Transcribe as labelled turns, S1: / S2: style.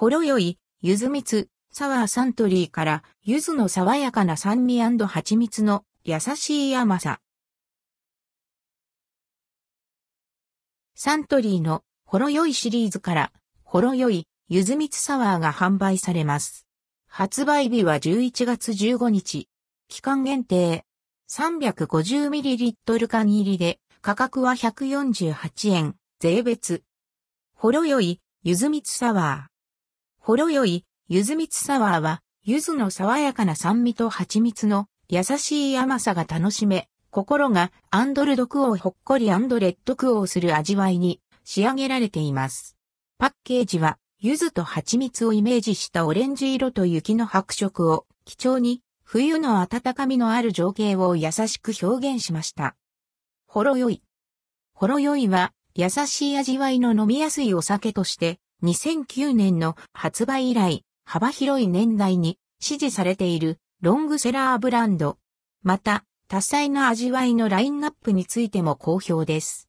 S1: ほろよい、ゆず蜜、サワーサントリーから、ゆずの爽やかな酸味蜂蜜の優しい甘さ。サントリーのほろよいシリーズから、ほろよい、ゆず蜜サワーが販売されます。発売日は11月15日。期間限定。350ml 缶入りで、価格は148円、税別。ほろよい、ゆず蜜サワー。ほろよい、ゆず蜜サワーは、ゆずの爽やかな酸味と蜂蜜の優しい甘さが楽しめ、心がアンドルドクオーほっこりアンドレッドクオーする味わいに仕上げられています。パッケージは、柚子と蜂蜜をイメージしたオレンジ色と雪の白色を基調に冬の暖かみのある情景を優しく表現しました。ほろよい。ほろよいは優しい味わいの飲みやすいお酒として2009年の発売以来幅広い年代に支持されているロングセラーブランド。また多彩な味わいのラインナップについても好評です。